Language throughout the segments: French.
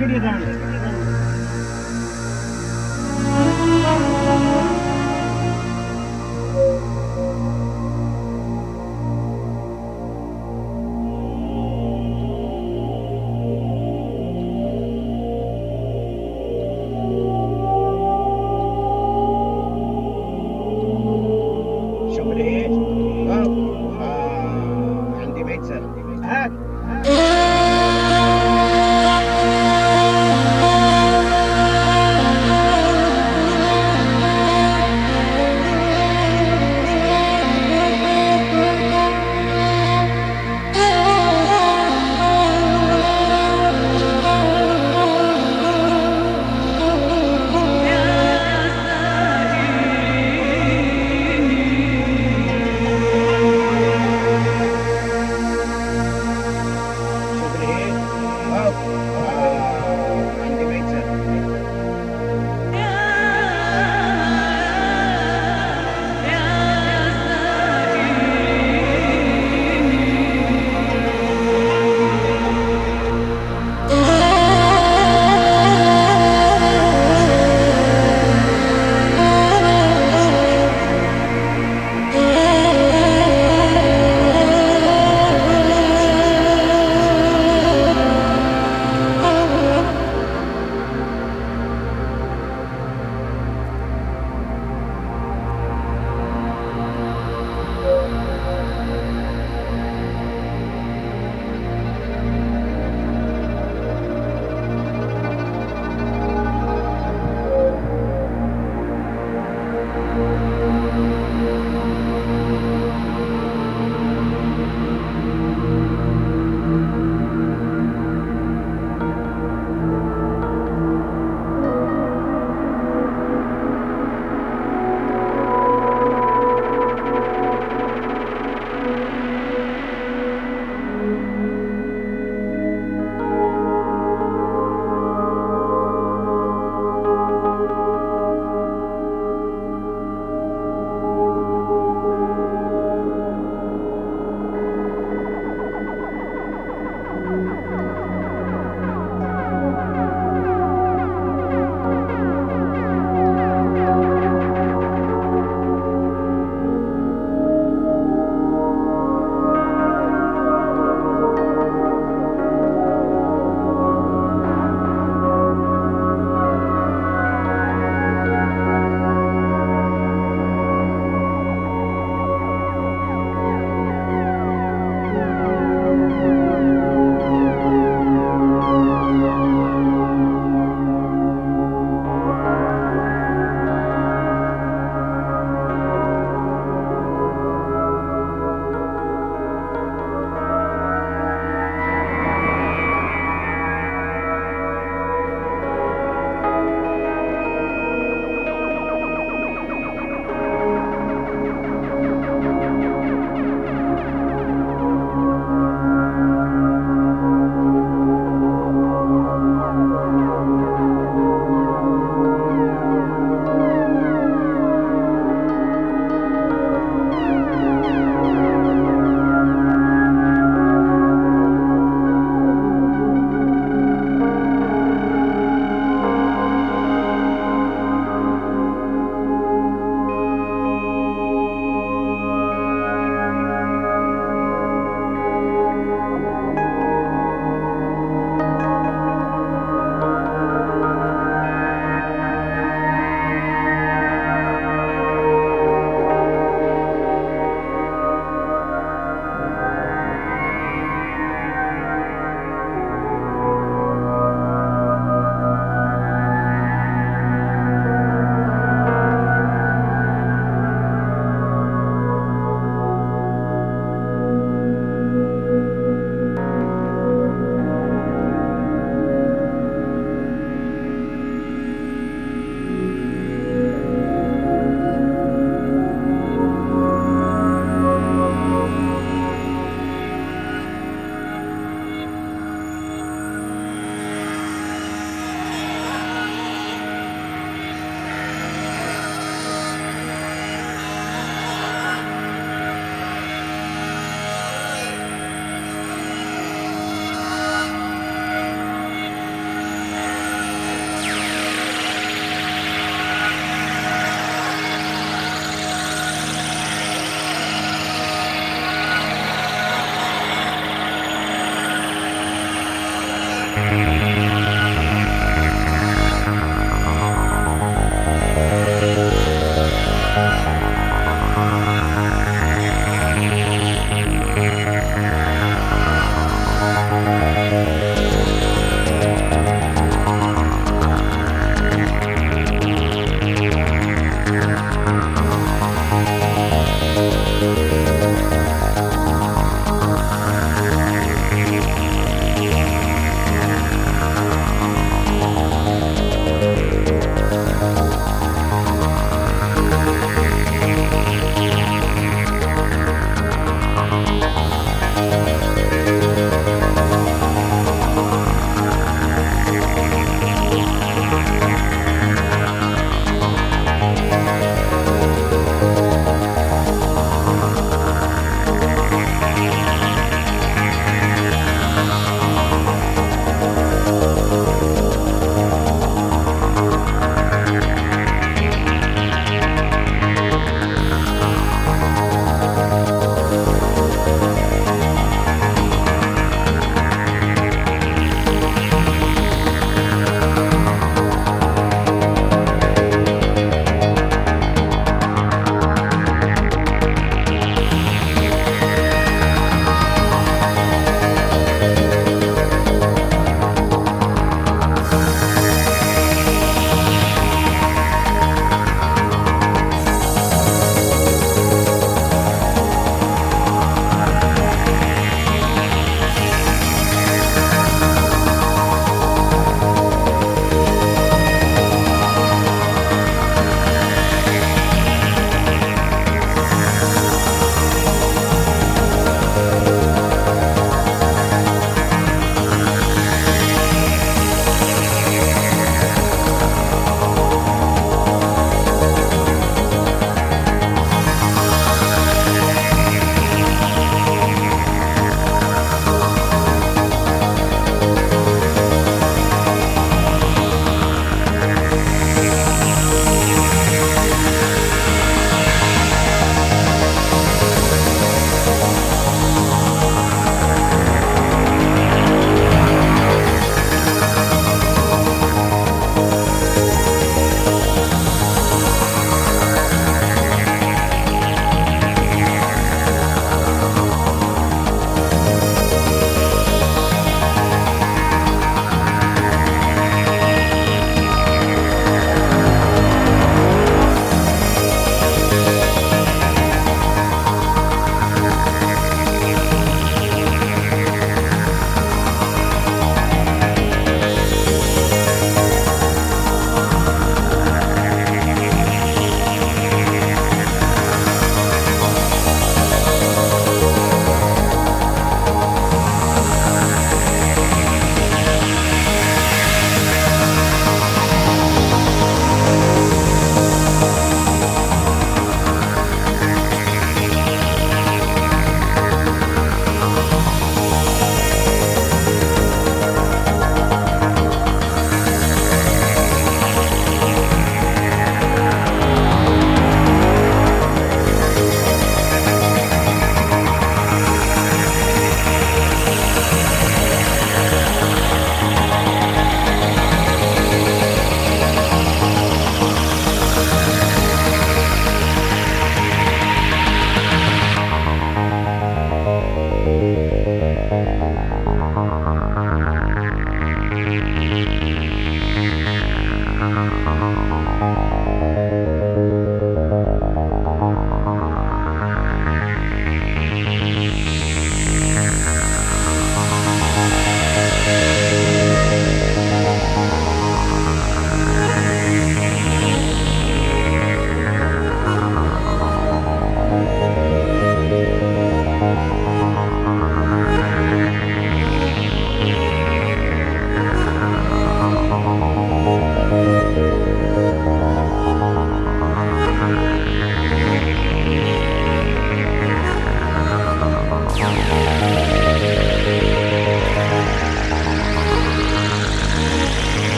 video down.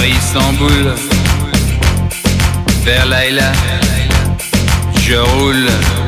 Paris-Istanbul, vers Laïla, je roule.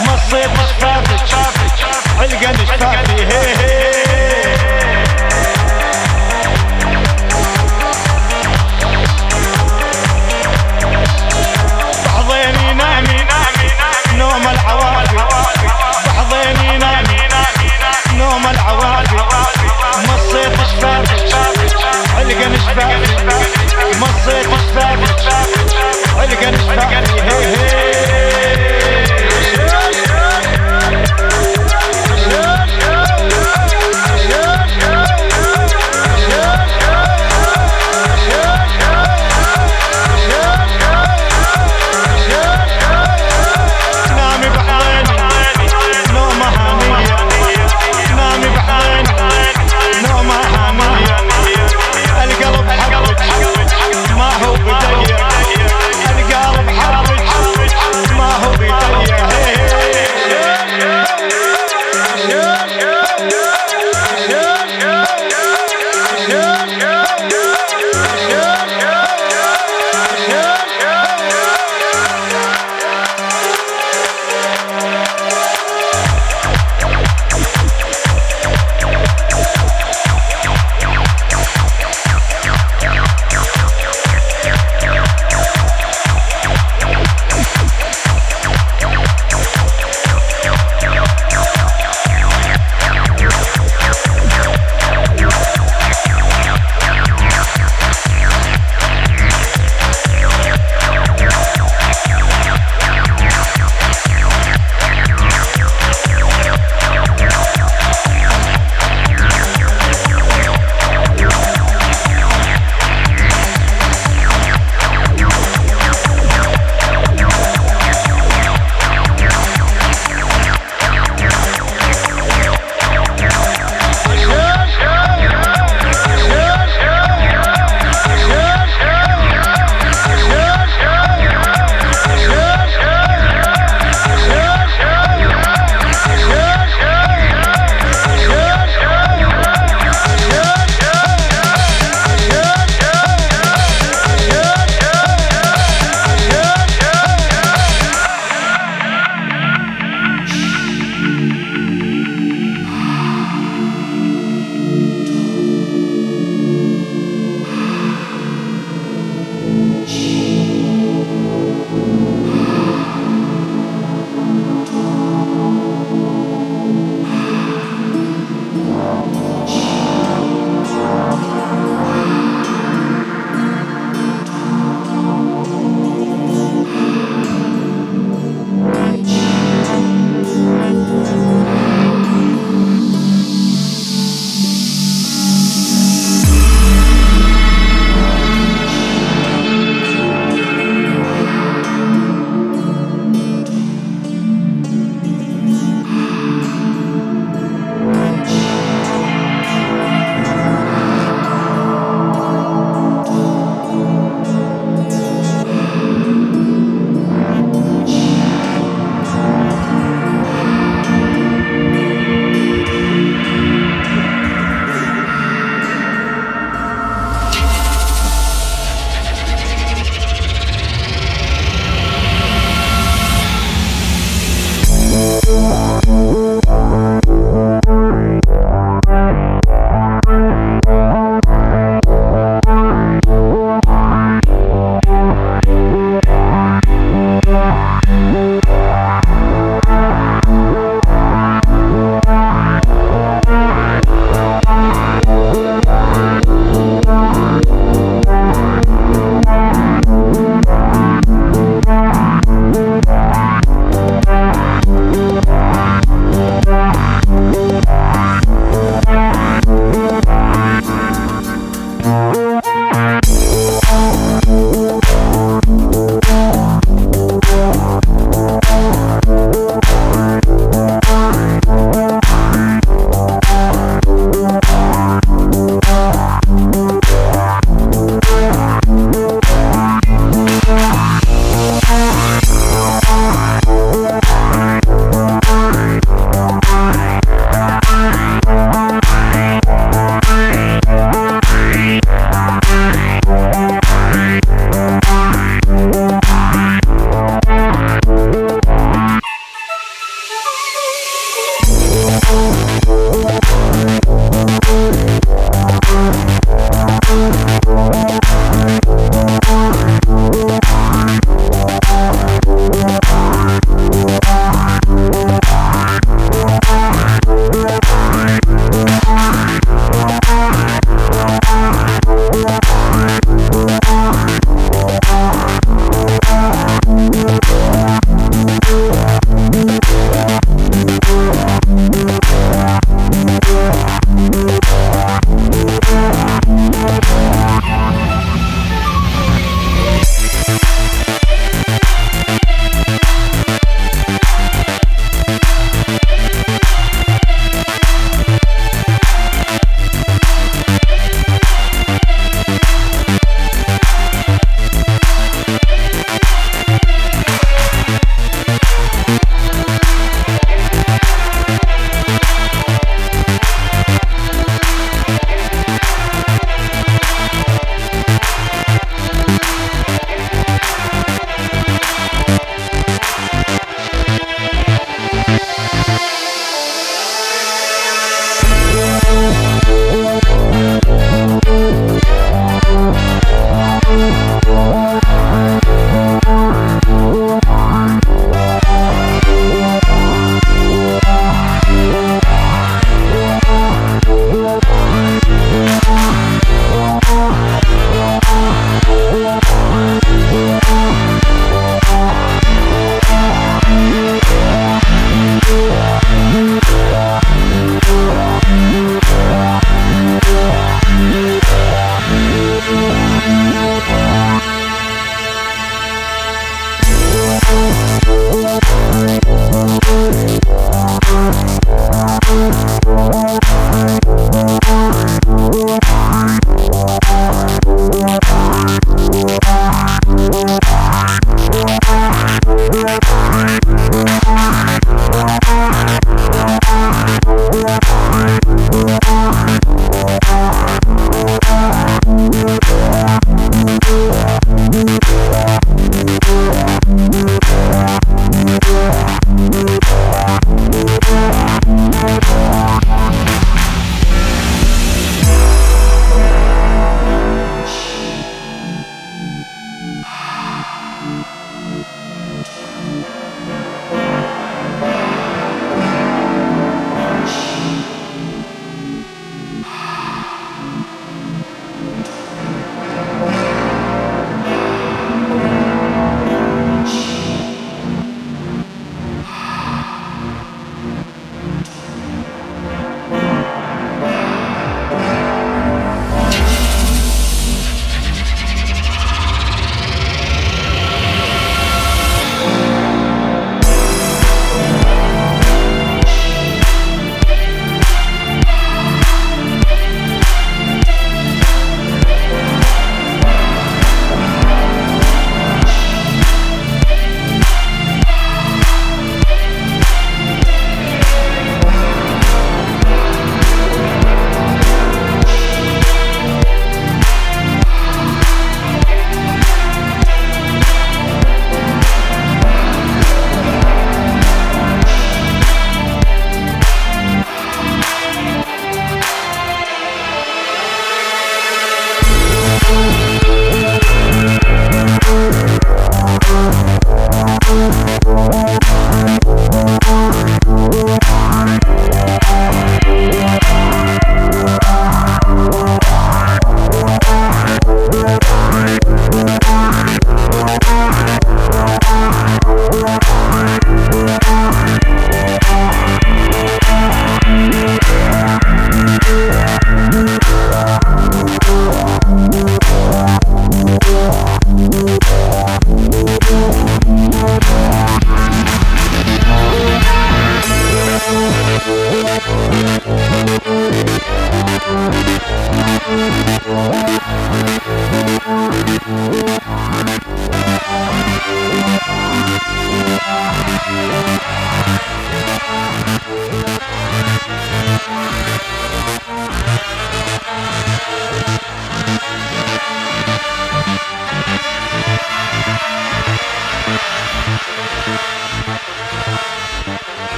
مصيبة فاتك علقني شفافي هي